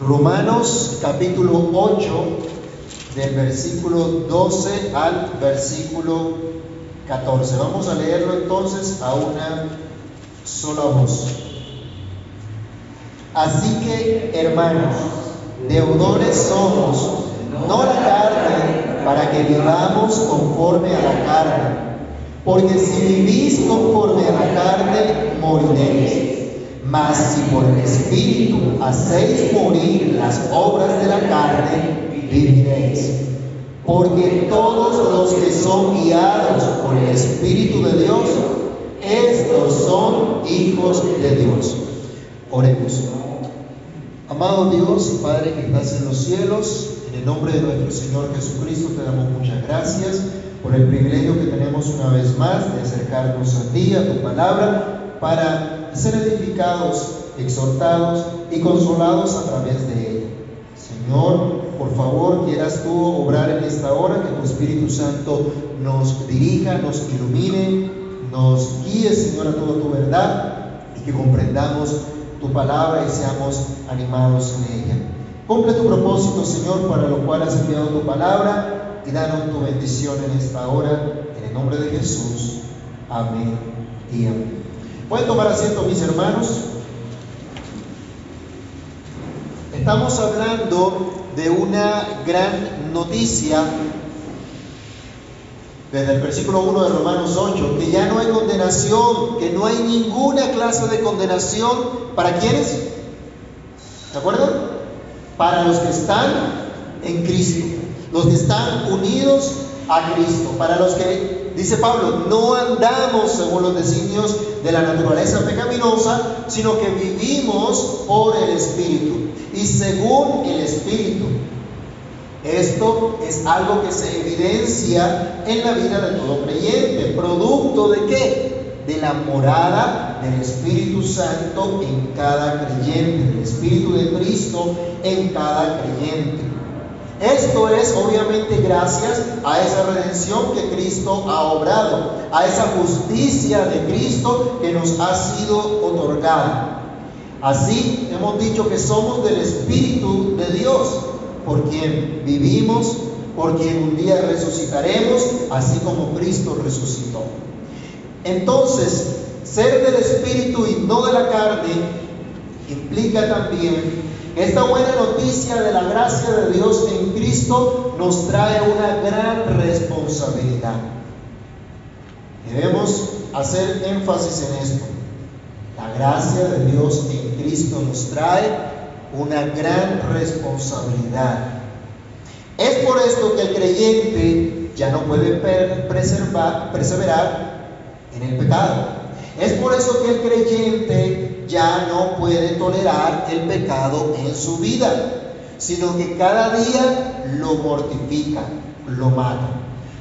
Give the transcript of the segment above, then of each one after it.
Romanos capítulo 8, del versículo 12 al versículo 14. Vamos a leerlo entonces a una sola voz. Así que, hermanos, deudores somos, no la carne, para que vivamos conforme a la carne. Porque si vivís conforme a la carne, moriréis. Mas si por el Espíritu hacéis morir las obras de la carne, viviréis. Porque todos los que son guiados por el Espíritu de Dios, estos son hijos de Dios. Oremos. Amado Dios y Padre que estás en los cielos, en el nombre de nuestro Señor Jesucristo te damos muchas gracias por el privilegio que tenemos una vez más de acercarnos a ti, a tu palabra, para ser edificados, exhortados y consolados a través de ella. Señor, por favor, quieras tú obrar en esta hora, que tu Espíritu Santo nos dirija, nos ilumine, nos guíe, Señor, a toda tu verdad y que comprendamos tu palabra y seamos animados en ella. Cumple tu propósito, Señor, para lo cual has enviado tu palabra y danos tu bendición en esta hora, en el nombre de Jesús. Amén amén. Pueden tomar asiento, mis hermanos. Estamos hablando de una gran noticia desde el versículo 1 de Romanos 8, que ya no hay condenación, que no hay ninguna clase de condenación para quienes, ¿de acuerdo? Para los que están en Cristo, los que están unidos a Cristo, para los que, dice Pablo, no andamos según los designios de la naturaleza pecaminosa, sino que vivimos por el Espíritu y según el Espíritu. Esto es algo que se evidencia en la vida de todo creyente, producto de qué? De la morada del Espíritu Santo en cada creyente, del Espíritu de Cristo en cada creyente. Esto es obviamente gracias a esa redención que Cristo ha obrado, a esa justicia de Cristo que nos ha sido otorgada. Así hemos dicho que somos del Espíritu de Dios por quien vivimos, por quien un día resucitaremos, así como Cristo resucitó. Entonces, ser del Espíritu y no de la carne implica también esta buena noticia de la gracia de Dios en Cristo nos trae una gran responsabilidad. Debemos hacer énfasis en esto. La gracia de Dios en Cristo nos trae una gran responsabilidad. Es por esto que el creyente ya no puede perseverar en el pecado. Es por eso que el creyente ya no puede tolerar el pecado en su vida, sino que cada día lo mortifica, lo mata.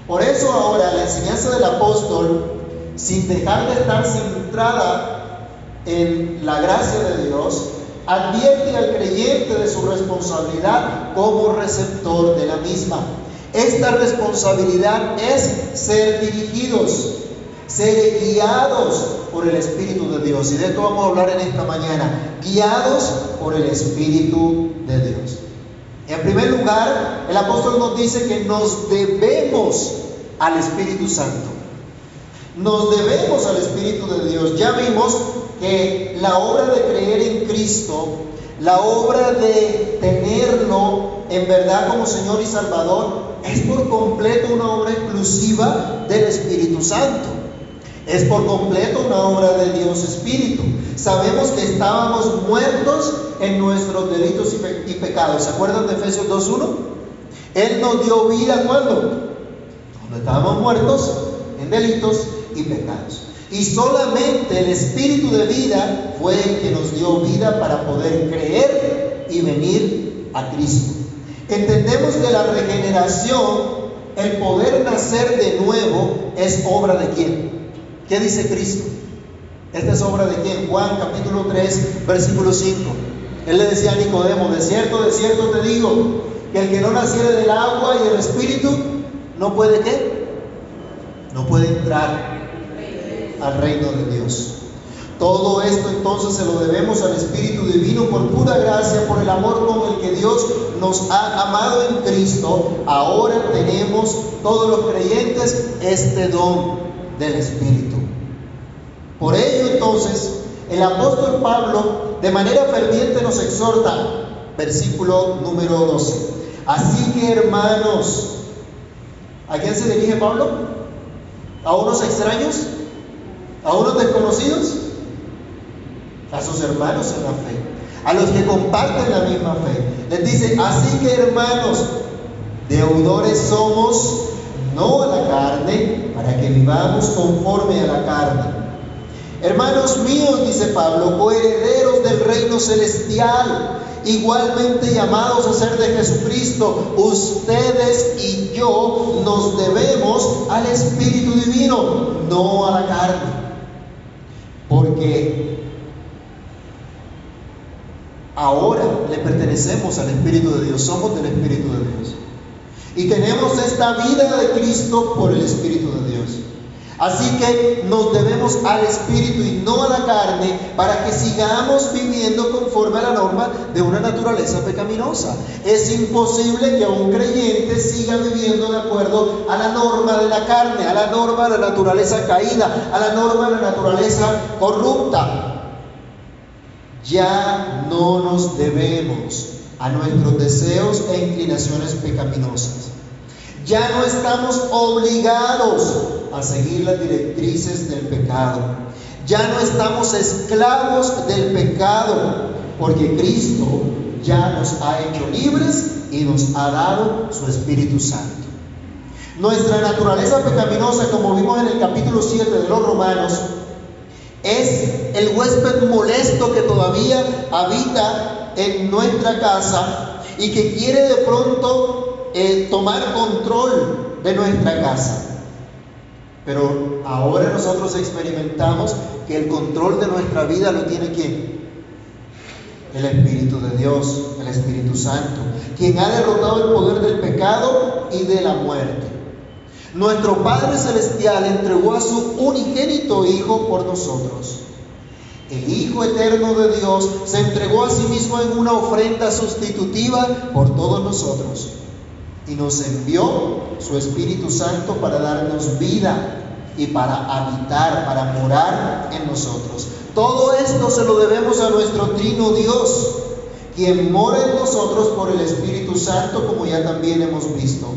Por eso ahora la enseñanza del apóstol, sin dejar de estar centrada en la gracia de Dios, advierte al creyente de su responsabilidad como receptor de la misma. Esta responsabilidad es ser dirigidos, ser guiados por el Espíritu de Dios. Y de esto vamos a hablar en esta mañana, guiados por el Espíritu de Dios. En primer lugar, el apóstol nos dice que nos debemos al Espíritu Santo. Nos debemos al Espíritu de Dios. Ya vimos que la obra de creer en Cristo, la obra de tenerlo en verdad como Señor y Salvador, es por completo una obra exclusiva del Espíritu Santo. Es por completo una obra de Dios Espíritu. Sabemos que estábamos muertos en nuestros delitos y, pecados. ¿Se acuerdan de Efesios 2.1? Él nos dio vida cuando? Cuando estábamos muertos en delitos y pecados. Y solamente el Espíritu de vida fue el que nos dio vida para poder creer y venir a Cristo. Entendemos que la regeneración, el poder nacer de nuevo, es obra de quién? ¿Qué dice Cristo? Esta es obra de quién? Juan capítulo 3, versículo 5. Él le decía a Nicodemo, de cierto, de cierto te digo, que el que no naciere del agua y del Espíritu, no puede qué? No puede entrar al reino de Dios. Todo esto entonces se lo debemos al Espíritu Divino por pura gracia, por el amor con el que Dios nos ha amado en Cristo. Ahora tenemos todos los creyentes este don del Espíritu. Por ello entonces el apóstol Pablo de manera ferviente nos exhorta, versículo número 12. Así que hermanos, ¿a quién se dirige Pablo? ¿A unos extraños? ¿A unos desconocidos? a sus hermanos en la fe, a los que comparten la misma fe. Les dice, así que hermanos, deudores somos, no a la carne, para que vivamos conforme a la carne. Hermanos míos, dice Pablo, coherederos del reino celestial, igualmente llamados a ser de Jesucristo, ustedes y yo nos debemos al Espíritu Divino, no a la carne. Porque Ahora le pertenecemos al Espíritu de Dios, somos del Espíritu de Dios. Y tenemos esta vida de Cristo por el Espíritu de Dios. Así que nos debemos al Espíritu y no a la carne para que sigamos viviendo conforme a la norma de una naturaleza pecaminosa. Es imposible que un creyente siga viviendo de acuerdo a la norma de la carne, a la norma de la naturaleza caída, a la norma de la naturaleza corrupta ya no nos debemos a nuestros deseos e inclinaciones pecaminosas. Ya no estamos obligados a seguir las directrices del pecado. Ya no estamos esclavos del pecado, porque Cristo ya nos ha hecho libres y nos ha dado su Espíritu Santo. Nuestra naturaleza pecaminosa, como vimos en el capítulo 7 de los Romanos, es el huésped molesto que todavía habita en nuestra casa y que quiere de pronto eh, tomar control de nuestra casa. Pero ahora nosotros experimentamos que el control de nuestra vida lo tiene quién? El Espíritu de Dios, el Espíritu Santo, quien ha derrotado el poder del pecado y de la muerte. Nuestro Padre Celestial entregó a su unigénito Hijo por nosotros. El Hijo Eterno de Dios se entregó a sí mismo en una ofrenda sustitutiva por todos nosotros y nos envió su Espíritu Santo para darnos vida y para habitar, para morar en nosotros. Todo esto se lo debemos a nuestro Trino Dios, quien mora en nosotros por el Espíritu Santo, como ya también hemos visto.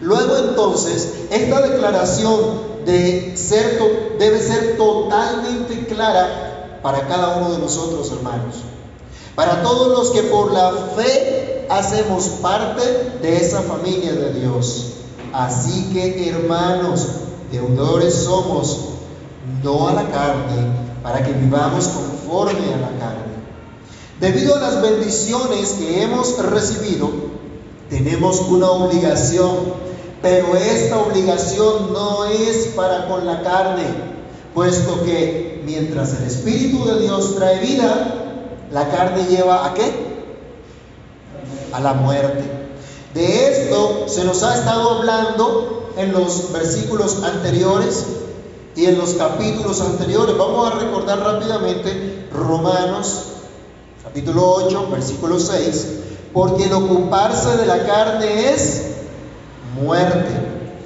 Luego entonces, esta declaración de ser, debe ser totalmente clara para cada uno de nosotros, hermanos. Para todos los que por la fe hacemos parte de esa familia de Dios. Así que, hermanos, deudores somos, no a la carne, para que vivamos conforme a la carne. Debido a las bendiciones que hemos recibido, tenemos una obligación pero esta obligación no es para con la carne, puesto que mientras el Espíritu de Dios trae vida, la carne lleva a qué? A la muerte. De esto se nos ha estado hablando en los versículos anteriores y en los capítulos anteriores. Vamos a recordar rápidamente Romanos capítulo 8, versículo 6, porque el ocuparse de la carne es muerte,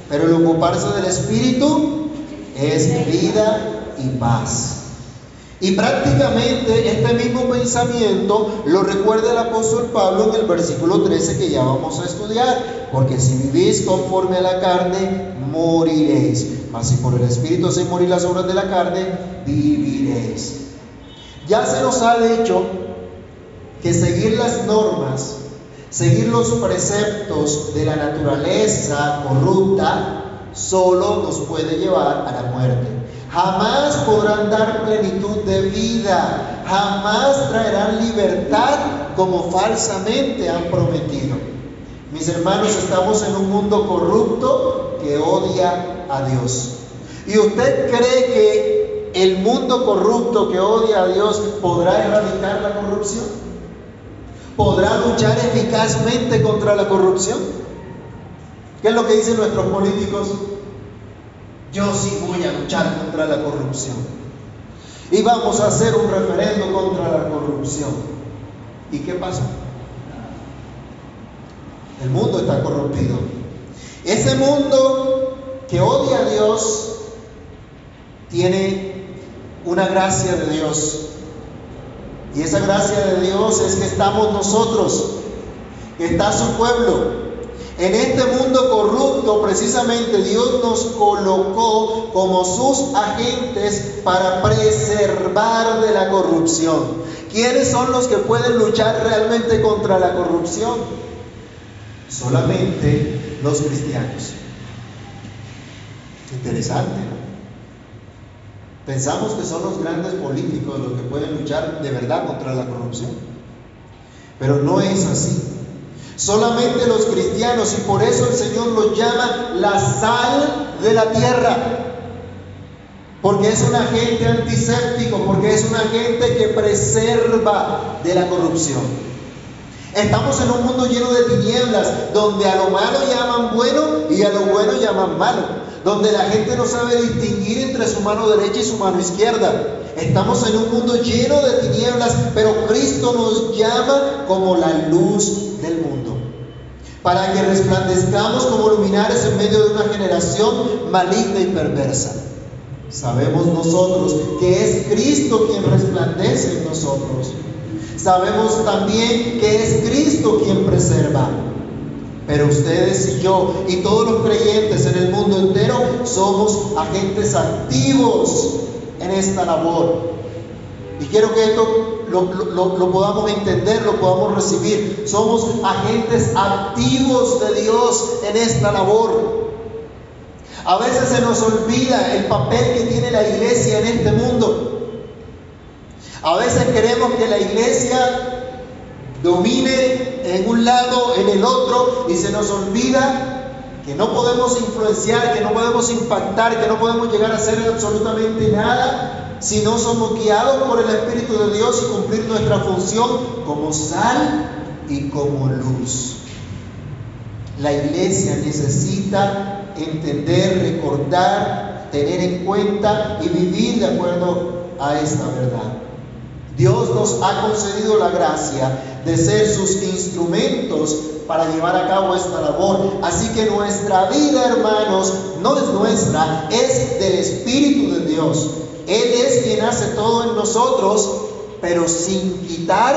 pero el ocuparse del Espíritu es vida y paz. Y prácticamente este mismo pensamiento lo recuerda el apóstol Pablo en el versículo 13 que ya vamos a estudiar, porque si vivís conforme a la carne, moriréis, mas si por el Espíritu hacéis morir las obras de la carne, viviréis. Ya se nos ha dicho que seguir las normas Seguir los preceptos de la naturaleza corrupta solo nos puede llevar a la muerte. Jamás podrán dar plenitud de vida, jamás traerán libertad como falsamente han prometido. Mis hermanos, estamos en un mundo corrupto que odia a Dios. ¿Y usted cree que el mundo corrupto que odia a Dios podrá erradicar la corrupción? podrá luchar eficazmente contra la corrupción? ¿Qué es lo que dicen nuestros políticos? Yo sí voy a luchar contra la corrupción. y vamos a hacer un referendo contra la corrupción. ¿Y qué pasó? El mundo está corrompido. Ese mundo que odia a Dios tiene una gracia de Dios. Y esa gracia de Dios es que estamos nosotros, que está su pueblo. En este mundo corrupto, precisamente Dios nos colocó como sus agentes para preservar de la corrupción. ¿Quiénes son los que pueden luchar realmente contra la corrupción? Solamente los cristianos. Interesante. Pensamos que son los grandes políticos los que pueden luchar de verdad contra la corrupción. Pero no es así. Solamente los cristianos y por eso el Señor los llama la sal de la tierra. Porque es un agente antiséptico, porque es un agente que preserva de la corrupción. Estamos en un mundo lleno de tinieblas, donde a lo malo llaman bueno y a lo bueno llaman malo donde la gente no sabe distinguir entre su mano derecha y su mano izquierda. Estamos en un mundo lleno de tinieblas, pero Cristo nos llama como la luz del mundo, para que resplandezcamos como luminares en medio de una generación maligna y perversa. Sabemos nosotros que es Cristo quien resplandece en nosotros. Sabemos también que es Cristo quien preserva. Pero ustedes y yo y todos los creyentes en el mundo entero somos agentes activos en esta labor. Y quiero que esto lo, podamos entender, lo podamos recibir. Somos agentes activos de Dios en esta labor. A veces se nos olvida el papel que tiene la iglesia en este mundo. A veces queremos que la iglesia domine en un lado, en el otro, y se nos olvida que no podemos influenciar, que no podemos impactar, que no podemos llegar a hacer absolutamente nada si no somos guiados por el Espíritu de Dios y cumplir nuestra función como sal y como luz. La iglesia necesita entender, recordar, tener en cuenta y vivir de acuerdo a esta verdad. Dios nos ha concedido la gracia de ser sus instrumentos para llevar a cabo esta labor. Así que nuestra vida, hermanos, no es nuestra, es del Espíritu de Dios. Él es quien hace todo en nosotros, pero sin quitar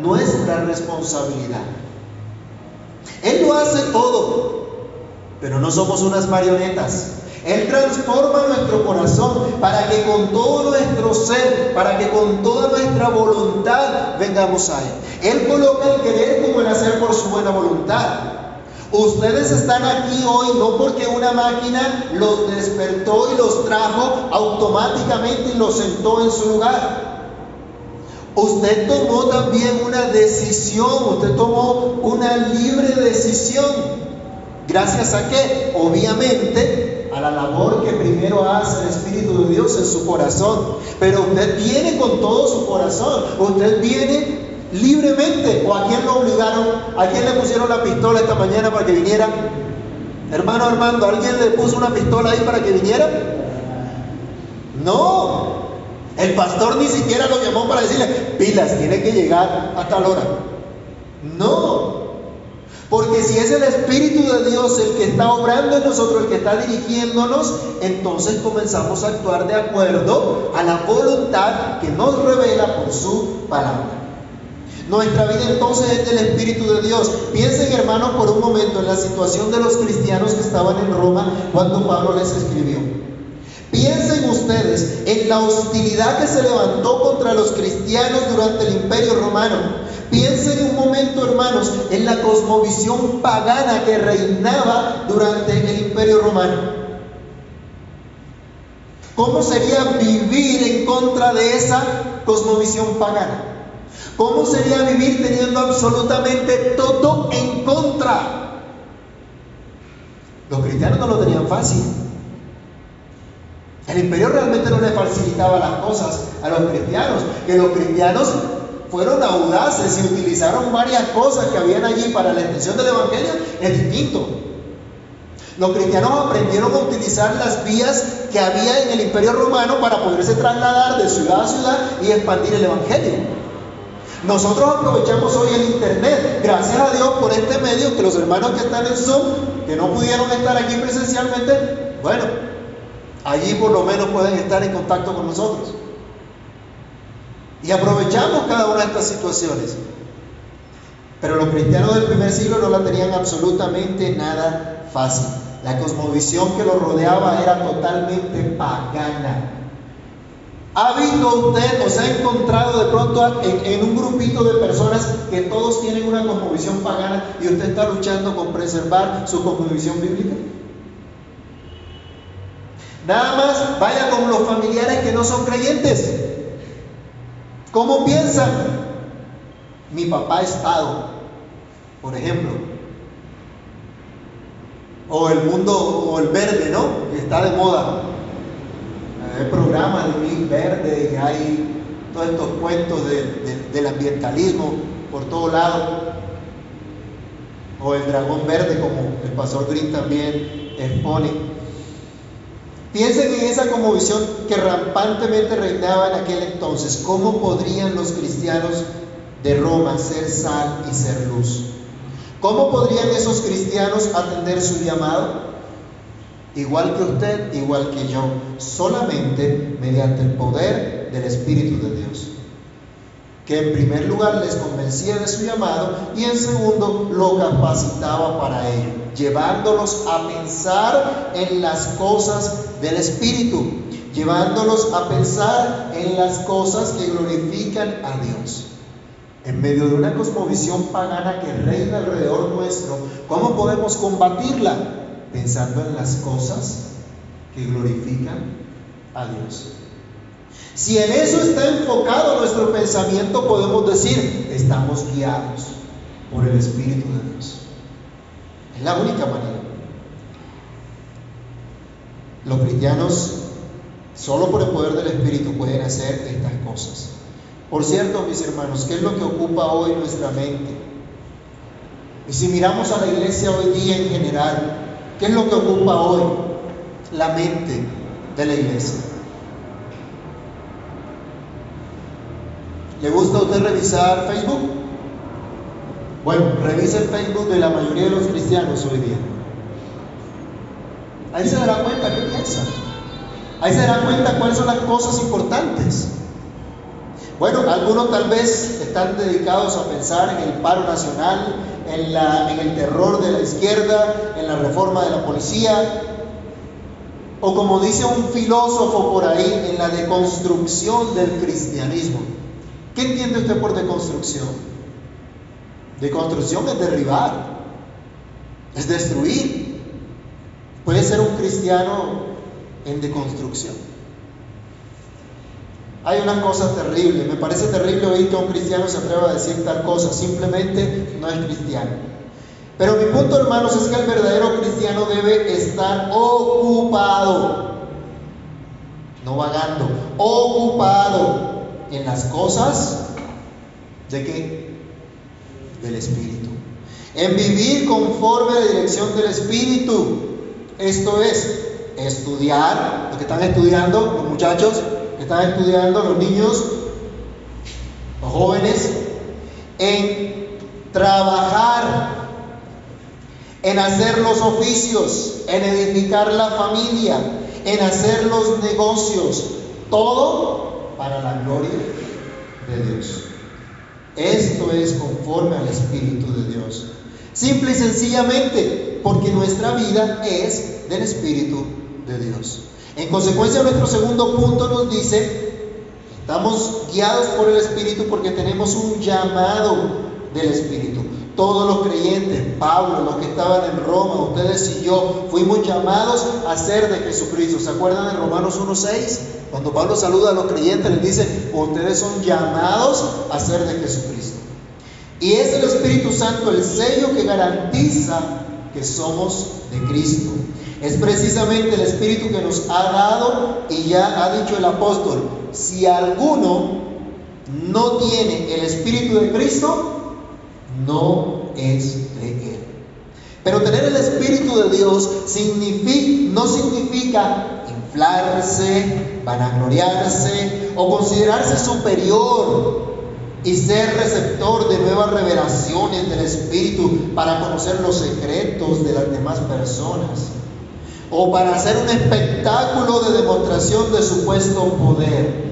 nuestra responsabilidad. Él lo hace todo, pero no somos unas marionetas. Él transforma nuestro corazón para que con todo nuestro ser, para que con toda nuestra voluntad vengamos a Él. Él coloca el querer como el hacer por su buena voluntad. Ustedes están aquí hoy no porque una máquina los despertó y los trajo automáticamente y los sentó en su lugar. Usted tomó también una decisión, usted tomó una libre decisión. ¿Gracias a qué? Obviamente a la labor que primero hace el Espíritu de Dios en su corazón. Pero usted viene con todo su corazón, usted viene libremente. ¿O a quién lo obligaron? ¿A quién le pusieron la pistola esta mañana para que viniera? Hermano Armando, ¿alguien le puso una pistola ahí para que viniera? No. El pastor ni siquiera lo llamó para decirle, pilas, tiene que llegar a tal hora. No. Porque si es el Espíritu de Dios el que está obrando en nosotros, el que está dirigiéndonos, entonces comenzamos a actuar de acuerdo a la voluntad que nos revela por su palabra. Nuestra vida entonces es del Espíritu de Dios. Piensen hermanos por un momento en la situación de los cristianos que estaban en Roma cuando Pablo les escribió. Piensen ustedes en la hostilidad que se levantó contra los cristianos durante el imperio romano. Piensen un momento, hermanos, en la cosmovisión pagana que reinaba durante el imperio romano. ¿Cómo sería vivir en contra de esa cosmovisión pagana? ¿Cómo sería vivir teniendo absolutamente todo en contra? Los cristianos no lo tenían fácil. El imperio realmente no le facilitaba las cosas a los cristianos, que los cristianos fueron audaces y utilizaron varias cosas que habían allí para la extensión del Evangelio, es distinto. Los cristianos aprendieron a utilizar las vías que había en el imperio romano para poderse trasladar de ciudad a ciudad y expandir el Evangelio. Nosotros aprovechamos hoy el Internet, gracias a Dios por este medio, que los hermanos que están en Zoom, que no pudieron estar aquí presencialmente, bueno, allí por lo menos pueden estar en contacto con nosotros. Y aprovechamos cada una de estas situaciones. Pero los cristianos del primer siglo no la tenían absolutamente nada fácil. La cosmovisión que los rodeaba era totalmente pagana. ¿Ha visto usted o se ha encontrado de pronto en, un grupito de personas que todos tienen una cosmovisión pagana y usted está luchando con preservar su cosmovisión bíblica? Nada más vaya con los familiares que no son creyentes. ¿Cómo piensan? Mi papá estado, por ejemplo. O el mundo, o el verde, ¿no? Está de moda. Hay programas de Big Verde y hay todos estos cuentos del ambientalismo por todo lado. O el dragón verde, como el pastor Green también expone. Piensen en esa como visión que rampantemente reinaba en aquel entonces. ¿Cómo podrían los cristianos de Roma ser sal y ser luz? ¿Cómo podrían esos cristianos atender su llamado? Igual que usted, igual que yo, solamente mediante el poder del Espíritu de Dios, que en primer lugar les convencía de su llamado y en segundo lo capacitaba para ello, llevándolos a pensar en las cosas del Espíritu, llevándolos a pensar en las cosas que glorifican a Dios en medio de una cosmovisión pagana que reina alrededor nuestro, ¿cómo podemos combatirla? Pensando en las cosas que glorifican a Dios. Si en eso está enfocado nuestro pensamiento, podemos decir, estamos guiados por el Espíritu de Dios. Es la única manera. Los cristianos, solo por el poder del Espíritu, pueden hacer estas cosas. Por cierto, mis hermanos, ¿qué es lo que ocupa hoy nuestra mente? Y si miramos a la iglesia hoy día en general, ¿qué es lo que ocupa hoy la mente de la iglesia? ¿Le gusta a usted revisar Facebook? Bueno, revise el Facebook de la mayoría de los cristianos hoy día. Ahí se dará cuenta qué piensa. Ahí se dará cuenta cuáles son las cosas importantes. Bueno, algunos tal vez están dedicados a pensar en el paro nacional, en, el terror de la izquierda, en la reforma de la policía, o como dice un filósofo por ahí, en la deconstrucción del cristianismo. ¿Qué entiende usted por deconstrucción? Deconstrucción es derribar, es destruir. Puede ser un cristiano en deconstrucción. Hay una cosa terrible, me parece terrible oír que un cristiano se atreva a decir tal cosa, simplemente no es cristiano. Pero mi punto, hermanos, es que el verdadero cristiano debe estar ocupado, no vagando, ocupado en las cosas de qué? Del Espíritu. En vivir conforme a la dirección del Espíritu. Esto es, estudiar, lo que están estudiando los muchachos, están estudiando los niños, los jóvenes, en trabajar, en hacer los oficios, en edificar la familia, en hacer los negocios, todo para la gloria de Dios. Esto es conforme al Espíritu de Dios. Simple y sencillamente porque nuestra vida es del Espíritu de Dios. En consecuencia, nuestro segundo punto nos dice, estamos guiados por el Espíritu porque tenemos un llamado del Espíritu. Todos los creyentes, Pablo, los que estaban en Roma, ustedes y yo, fuimos llamados a ser de Jesucristo. ¿Se acuerdan de Romanos 1.6? Cuando Pablo saluda a los creyentes, les dice, ustedes son llamados a ser de Jesucristo. Y es el Espíritu Santo el sello que garantiza que somos de Cristo. Es precisamente el Espíritu que nos ha dado y ya ha dicho el apóstol, si alguno no tiene el Espíritu de Cristo, no es de Él. Pero tener el Espíritu de Dios no significa inflarse, vanagloriarse o considerarse superior y ser receptor de nuevas revelaciones del Espíritu para conocer los secretos de las demás personas o para hacer un espectáculo de demostración de supuesto poder.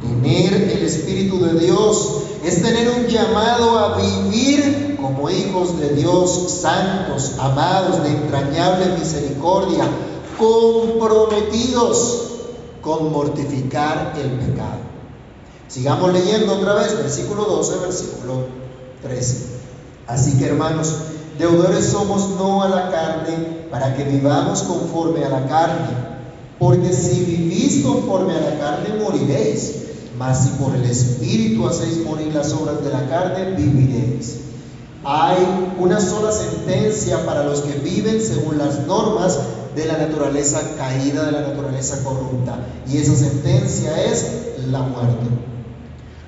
Tener el Espíritu de Dios es tener un llamado a vivir como hijos de Dios santos, amados, de entrañable misericordia, comprometidos con mortificar el pecado. Sigamos leyendo otra vez, versículo 12, versículo 13. Así que hermanos, deudores somos no a la carne, para que vivamos conforme a la carne. Porque si vivís conforme a la carne, moriréis. Mas si por el Espíritu hacéis morir las obras de la carne, viviréis. Hay una sola sentencia para los que viven según las normas de la naturaleza caída, de la naturaleza corrupta. Y esa sentencia es la muerte.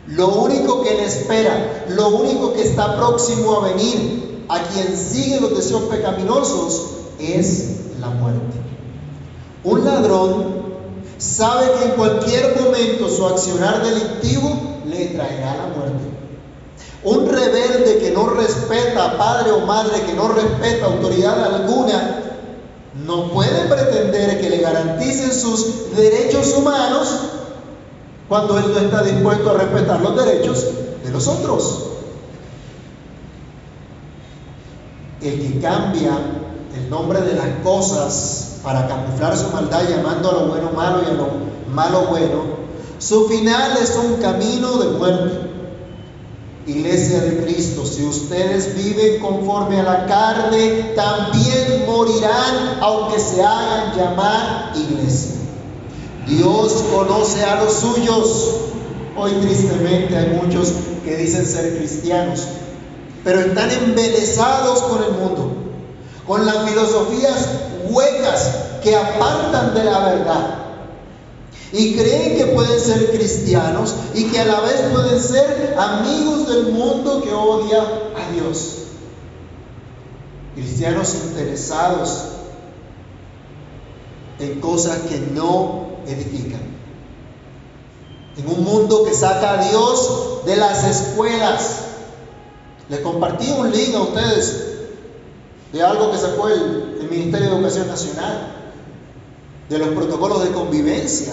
Lo único que le espera, lo único que está próximo a venir a quien sigue los deseos pecaminosos es la muerte. Un ladrón sabe que en cualquier momento su accionar delictivo le traerá la muerte. Un rebelde que no respeta padre o madre, que no respeta autoridad alguna, no puede pretender que le garanticen sus derechos humanos cuando él no está dispuesto a respetar los derechos de los otros. El que cambia el nombre de las cosas para camuflar su maldad llamando a lo bueno malo y a lo malo bueno, su final es un camino de muerte. Iglesia de Cristo, si ustedes viven conforme a la carne, también morirán aunque se hagan llamar iglesia. Dios conoce a los suyos. Hoy tristemente hay muchos que dicen ser cristianos, pero están embelesados con el mundo con las filosofías huecas que apartan de la verdad. Y creen que pueden ser cristianos y que a la vez pueden ser amigos del mundo que odia a Dios. Cristianos interesados en cosas que no En un mundo que saca a Dios de las escuelas. Les compartí un link a ustedes de algo que sacó el Ministerio de Educación Nacional, de los protocolos de convivencia.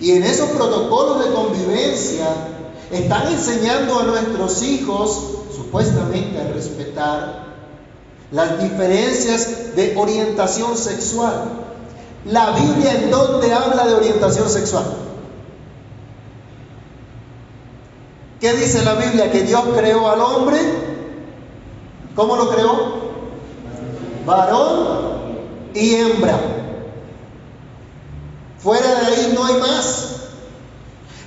Y en esos protocolos de convivencia están enseñando a nuestros hijos, supuestamente, a respetar las diferencias de orientación sexual. La Biblia en dónde habla de orientación sexual. ¿Qué dice la Biblia? Que Dios creó al hombre. ¿Cómo lo creó? varón y hembra. Fuera de ahí no hay más.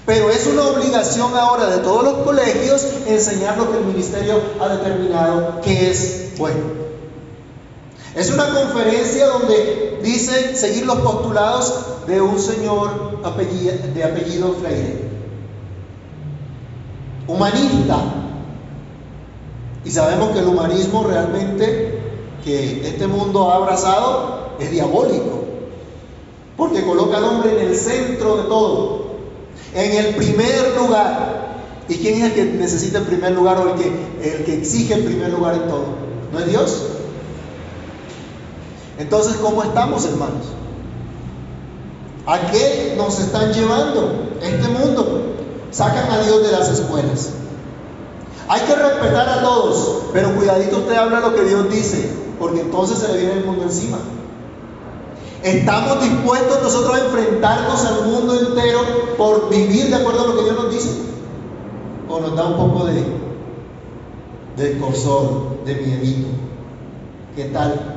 Pero es una obligación ahora de todos los colegios enseñar lo que el ministerio ha determinado que es bueno. Es una conferencia donde dice seguir los postulados de un señor de apellido Freire, humanista. Y sabemos que el humanismo realmente que este mundo ha abrazado es diabólico, porque coloca al hombre en el centro de todo, en el primer lugar. ¿Y quién es el que necesita el primer lugar o el que, el que exige el primer lugar en todo? ¿No es Dios? Entonces, ¿cómo estamos, hermanos? ¿A qué nos están llevando este mundo? Sacan a Dios de las escuelas. Hay que respetar a todos, pero cuidadito usted habla lo que Dios dice porque entonces se le viene el mundo encima. ¿Estamos dispuestos nosotros a enfrentarnos al mundo entero por vivir de acuerdo a lo que Dios nos dice? ¿O nos da un poco de, de cosor, de miedito? ¿Qué tal?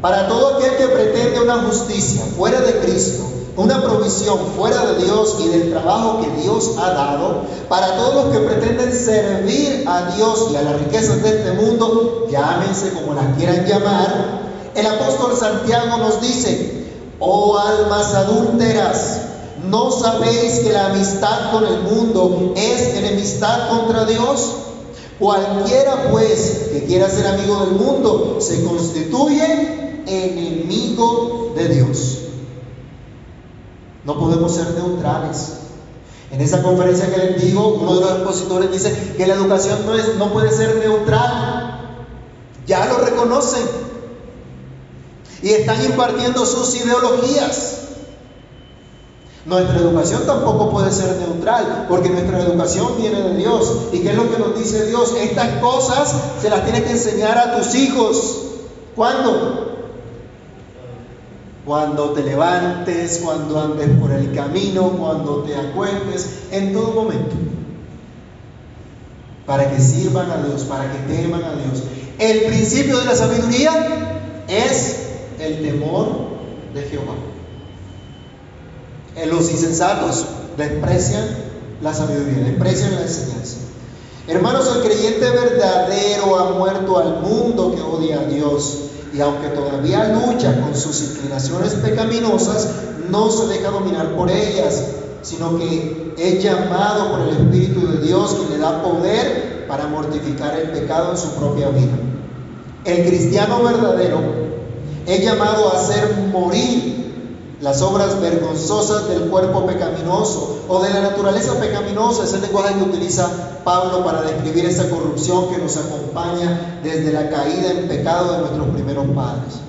Para todo aquel que pretende una justicia fuera de Cristo, una provisión fuera de Dios y del trabajo que Dios ha dado, para todos los que pretenden servir a Dios y a las riquezas de este mundo, llámense como las quieran llamar, el apóstol Santiago nos dice, oh almas adúlteras, ¿no sabéis que la amistad con el mundo es enemistad contra Dios? Cualquiera pues que quiera ser amigo del mundo se constituye enemigo de Dios. No podemos ser neutrales. En esa conferencia que les digo, uno de los expositores dice que la educación no, es, no puede ser neutral. Ya lo reconocen. Y están impartiendo sus ideologías. Nuestra educación tampoco puede ser neutral, porque nuestra educación viene de Dios. ¿Y qué es lo que nos dice Dios? Estas cosas se las tienes que enseñar a tus hijos. ¿Cuándo? Cuando te levantes, cuando andes por el camino, cuando te acuestes, en todo momento. Para que sirvan a Dios, para que teman a Dios. El principio de la sabiduría es el temor de Jehová. Eh, los insensatos desprecian la sabiduría, desprecian la enseñanza. Hermanos, el creyente verdadero ha muerto al mundo que odia a Dios y aunque todavía lucha con sus inclinaciones pecaminosas, no se deja dominar por ellas, sino que es llamado por el Espíritu de Dios que le da poder para mortificar el pecado en su propia vida. El cristiano verdadero es llamado a hacer morir las obras vergonzosas del cuerpo pecaminoso o de la naturaleza pecaminosa, es el lenguaje que utiliza Pablo para describir esa corrupción que nos acompaña desde la caída en pecado de nuestros primeros padres.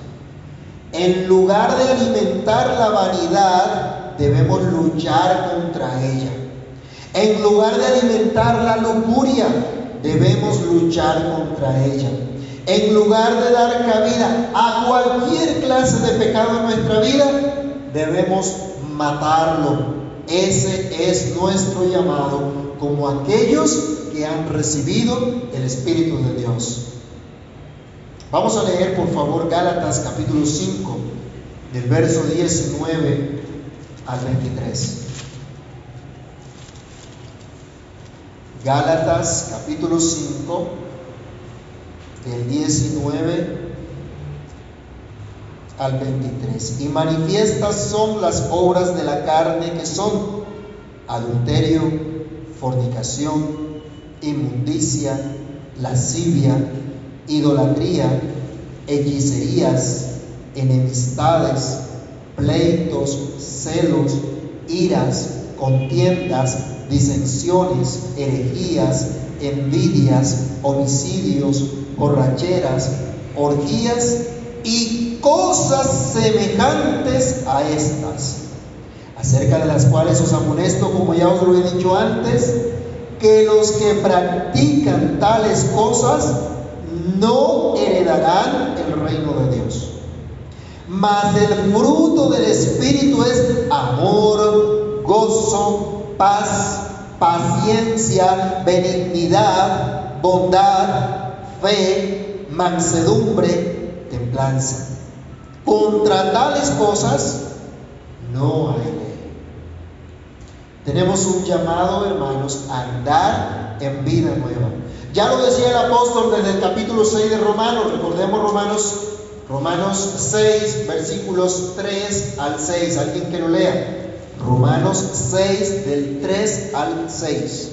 En lugar de alimentar la vanidad, debemos luchar contra ella. En lugar de alimentar la lujuria, debemos luchar contra ella. En lugar de dar cabida a cualquier clase de pecado en nuestra vida, debemos matarlo. Ese es nuestro llamado como aquellos que han recibido el Espíritu de Dios. Vamos a leer por favor Gálatas capítulo 5, del verso 19 al 23. Gálatas capítulo 5, del 19 al 23. Y manifiestas son las obras de la carne que son adulterio, fornicación, inmundicia, lascivia, idolatría, hechicerías, enemistades, pleitos, celos, iras, contiendas, disensiones, herejías, envidias, homicidios, borracheras, orgías y cosas semejantes a estas, acerca de las cuales os amonesto, como ya os lo he dicho antes, que los que practican tales cosas no heredarán el reino de Dios. Mas el fruto del Espíritu es amor, gozo, paz, paciencia, benignidad, bondad, fe, mansedumbre, templanza. Contra tales cosas no hay ley. Tenemos un llamado, hermanos, a andar en vida nueva. Ya lo decía el apóstol desde el capítulo 6 de Romanos, recordemos Romanos, Romanos 6, versículos 3 al 6, alguien que lo lea. Romanos 6 del 3 al 6.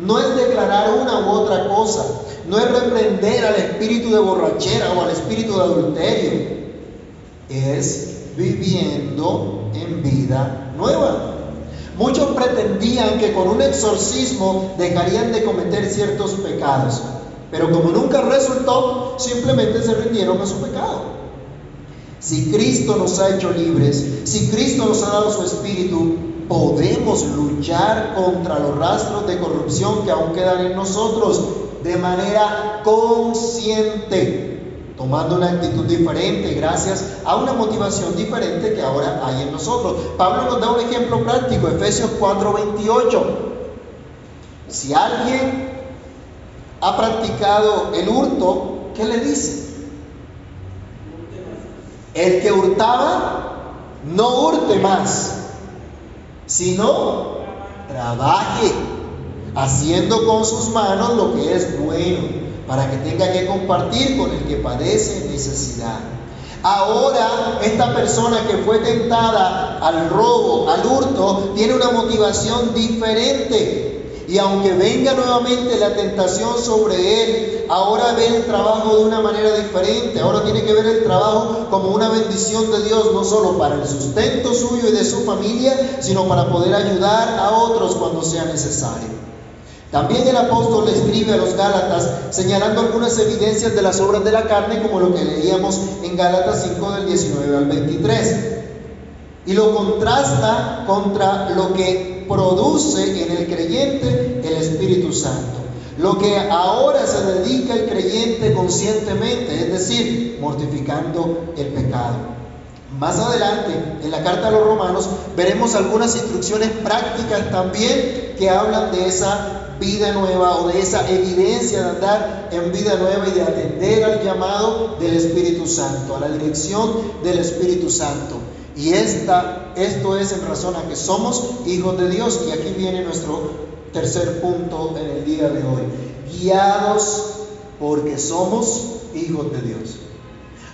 no es declarar una u otra cosa, no es reprender al espíritu de borrachera o al espíritu de adulterio, es viviendo en vida nueva. Muchos pretendían que con un exorcismo dejarían de cometer ciertos pecados. Pero como nunca resultó, simplemente se rindieron a su pecado. Si Cristo nos ha hecho libres, si Cristo nos ha dado su espíritu, podemos luchar contra los rastros de corrupción que aún quedan en nosotros de manera consciente. tomando una actitud diferente gracias a una motivación diferente que ahora hay en nosotros. Pablo nos da un ejemplo práctico, Efesios 4:28. Si alguien ha practicado el hurto, ¿qué le dice? El que hurtaba, no hurte más, sino trabaje, haciendo con sus manos lo que es bueno para que tenga que compartir con el que padece necesidad. Ahora esta persona que fue tentada al robo, al hurto, tiene una motivación diferente. Y aunque venga nuevamente la tentación sobre él, ahora ve el trabajo de una manera diferente. Ahora tiene que ver el trabajo como una bendición de Dios, no solo para el sustento suyo y de su familia, sino para poder ayudar a otros cuando sea necesario. También el apóstol escribe a los Gálatas señalando algunas evidencias de las obras de la carne, como lo que leíamos en Gálatas 5 del 19 al 23. Y lo contrasta contra lo que produce en el creyente el Espíritu Santo. Lo que ahora se dedica el creyente conscientemente, es decir, mortificando el pecado. Más adelante, en la carta a los romanos, veremos algunas instrucciones prácticas también que hablan de esa vida nueva o de esa evidencia de andar en vida nueva y de atender al llamado del Espíritu Santo, a la dirección del Espíritu Santo. Y esta, esto es en razón a que somos hijos de Dios. Y aquí viene nuestro tercer punto en el día de hoy. Guiados porque somos hijos de Dios.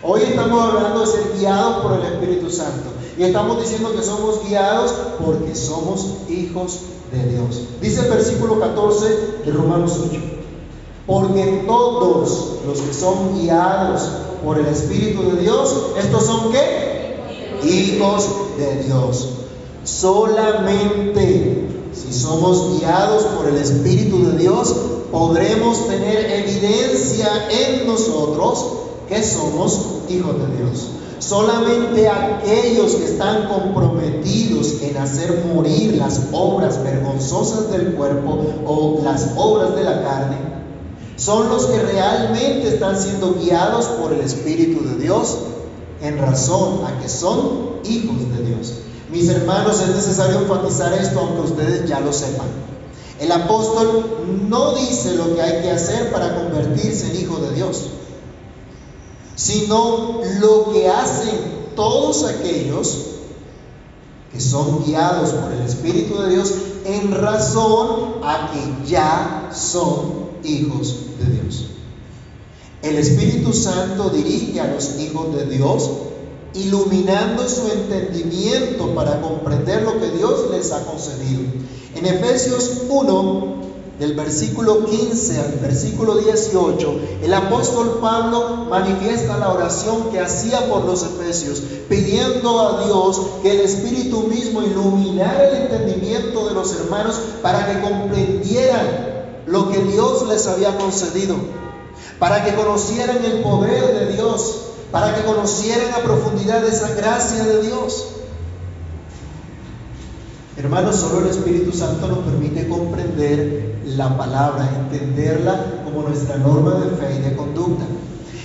Hoy estamos hablando de ser guiados por el Espíritu Santo. Y estamos diciendo que somos guiados porque somos hijos de Dios. Dice el versículo 14 de Romanos 8. Porque todos los que son guiados por el Espíritu de Dios, estos son qué? Hijos de Dios. Solamente si somos guiados por el Espíritu de Dios, podremos tener evidencia en nosotros que somos hijos de Dios. Solamente aquellos que están comprometidos en hacer morir las obras vergonzosas del cuerpo o las obras de la carne, son los que realmente están siendo guiados por el Espíritu de Dios en razón a que son hijos de Dios. Mis hermanos, es necesario enfatizar esto aunque ustedes ya lo sepan. El apóstol no dice lo que hay que hacer para convertirse en hijo de Dios sino lo que hacen todos aquellos que son guiados por el Espíritu de Dios en razón a que ya son hijos de Dios. El Espíritu Santo dirige a los hijos de Dios iluminando su entendimiento para comprender lo que Dios les ha concedido. En Efesios 1, del versículo 15 al versículo 18, el apóstol Pablo manifiesta la oración que hacía por los efesios, pidiendo a Dios que el Espíritu mismo iluminara el entendimiento de los hermanos para que comprendieran lo que Dios les había concedido, para que conocieran el poder de Dios, para que conocieran a profundidad esa gracia de Dios. Hermanos, solo el Espíritu Santo nos permite comprender la palabra, entenderla como nuestra norma de fe y de conducta.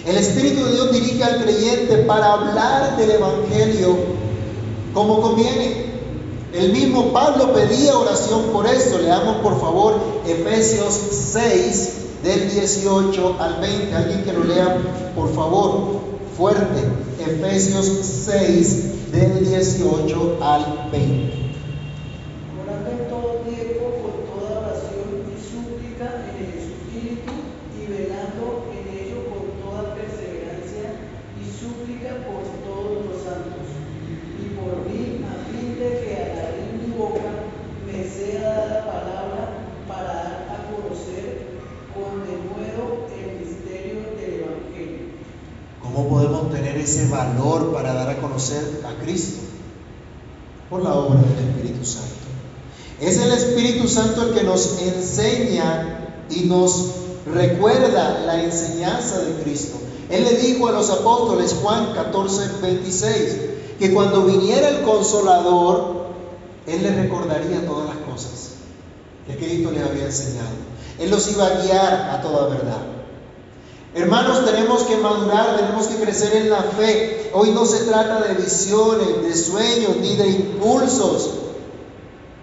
El Espíritu de Dios dirige al creyente para hablar del Evangelio como conviene. El mismo Pablo pedía oración por eso. Leamos por favor Efesios 6 del 18 al 20. Alguien que lo lea por favor fuerte. Efesios 6 del 18 al 20. ese valor para dar a conocer a Cristo? Por la obra del Espíritu Santo. Es el Espíritu Santo el que nos enseña y nos recuerda la enseñanza de Cristo. Él le dijo a los apóstoles, Juan 14, 26, que cuando viniera el consolador, Él les recordaría todas las cosas que Cristo les había enseñado. Él los iba a guiar a toda verdad. Hermanos, tenemos que madurar, tenemos que crecer en la fe. Hoy no se trata de visiones, de sueños, ni de impulsos.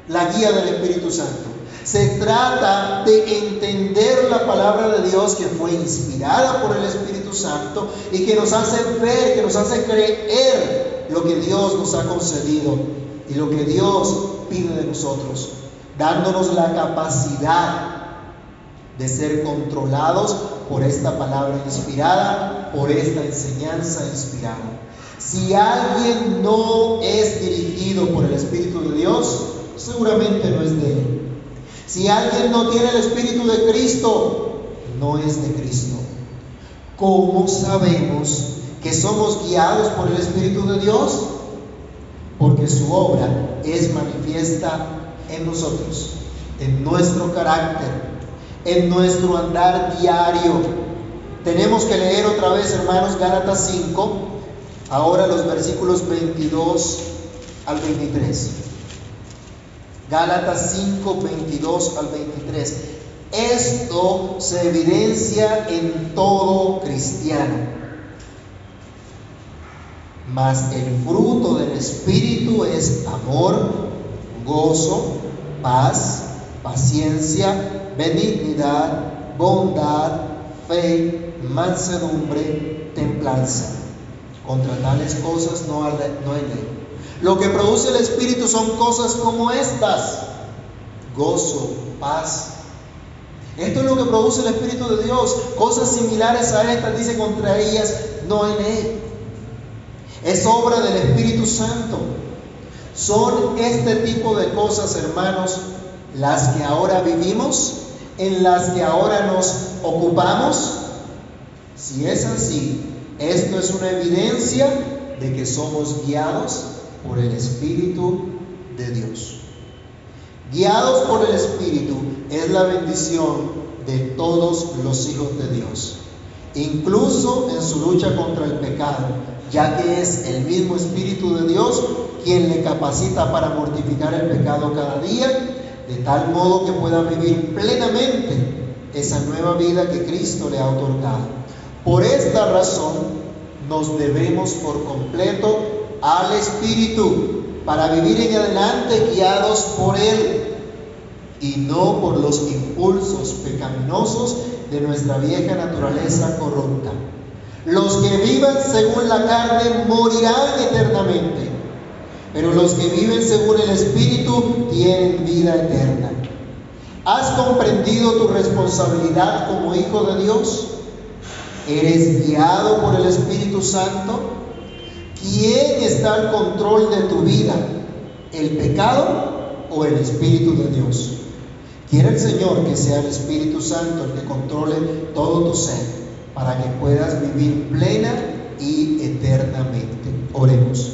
La guía del Espíritu Santo. Se trata de entender la palabra de Dios que fue inspirada por el Espíritu Santo y que nos hace ver, que nos hace creer lo que Dios nos ha concedido y lo que Dios pide de nosotros, dándonos la capacidad de ser controlados por esta palabra inspirada, por esta enseñanza inspirada. Si alguien no es dirigido por el Espíritu de Dios, seguramente no es de Él. Si alguien no tiene el Espíritu de Cristo, no es de Cristo. ¿Cómo sabemos que somos guiados por el Espíritu de Dios? Porque su obra es manifiesta en nosotros, en nuestro carácter, en nuestro andar diario. Tenemos que leer otra vez, hermanos, Gálatas 5, ahora los versículos 22 al 23. Gálatas 5, 22 al 23. Esto se evidencia en todo cristiano. Mas el fruto del Espíritu es amor, gozo, paz, paciencia, benignidad, bondad, fe, mansedumbre, templanza. Contra tales cosas no hay, no ley. Lo que produce el Espíritu son cosas como estas. Gozo, paz. Esto es lo que produce el Espíritu de Dios. Cosas similares a estas, dice, contra ellas no hay ley. Es obra del Espíritu Santo. Son este tipo de cosas, hermanos, las que ahora vivimos en las que ahora nos ocupamos? Si es así, esto es una evidencia de que somos guiados por el Espíritu de Dios. Guiados por el Espíritu es la bendición de todos los hijos de Dios, incluso en su lucha contra el pecado, ya que es el mismo Espíritu de Dios quien le capacita para mortificar el pecado cada día de tal modo que pueda vivir plenamente esa nueva vida que Cristo le ha otorgado. Por esta razón nos debemos por completo al Espíritu para vivir en adelante guiados por Él y no por los impulsos pecaminosos de nuestra vieja naturaleza corrupta. Los que vivan según la carne morirán eternamente pero los que viven según el Espíritu tienen vida eterna. ¿Has comprendido tu responsabilidad como hijo de Dios? ¿Eres guiado por el Espíritu Santo? ¿Quién está al control de tu vida? ¿El pecado o el Espíritu de Dios? Quiere el Señor que sea el Espíritu Santo el que controle todo tu ser para que puedas vivir plena y eternamente. Oremos.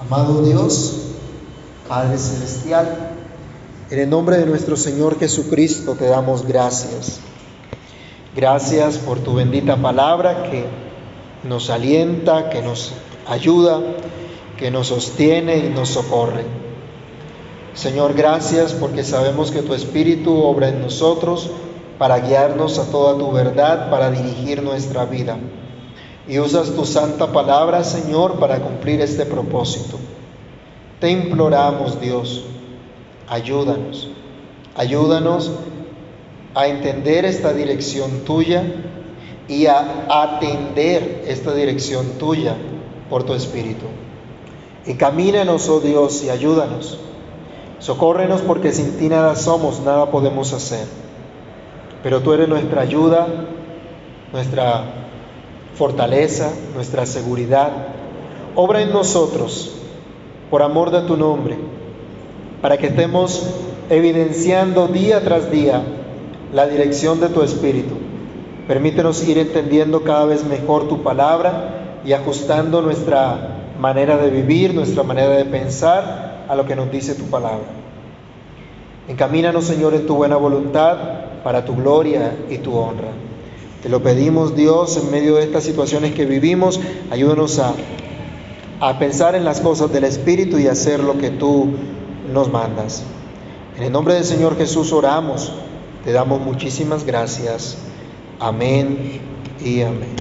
Amado Dios, Padre Celestial, en el nombre de nuestro Señor Jesucristo te damos gracias. Gracias por tu bendita palabra que nos alienta, que nos ayuda, que nos sostiene y nos socorre. Señor, gracias porque sabemos que tu Espíritu obra en nosotros para guiarnos a toda tu verdad, para dirigir nuestra vida y usas tu santa palabra, Señor, para cumplir este propósito. Te imploramos, Dios, ayúdanos, ayúdanos a entender esta dirección tuya y a atender esta dirección tuya por tu Espíritu. Encamínanos, oh Dios, y ayúdanos. Socórrenos porque sin ti nada somos, nada podemos hacer. Pero tú eres nuestra ayuda, nuestra fortaleza, nuestra seguridad. Obra en nosotros por amor de tu nombre, para que estemos evidenciando día tras día la dirección de tu Espíritu. Permítenos ir entendiendo cada vez mejor tu palabra y ajustando nuestra manera de vivir, nuestra manera de pensar a lo que nos dice tu palabra. Encamínanos, Señor, en tu buena voluntad para tu gloria y tu honra. Te lo pedimos Dios en medio de estas situaciones que vivimos. Ayúdanos a, a pensar en las cosas del Espíritu y hacer lo que tú nos mandas. En el nombre del Señor Jesús oramos. Te damos muchísimas gracias. Amén y amén.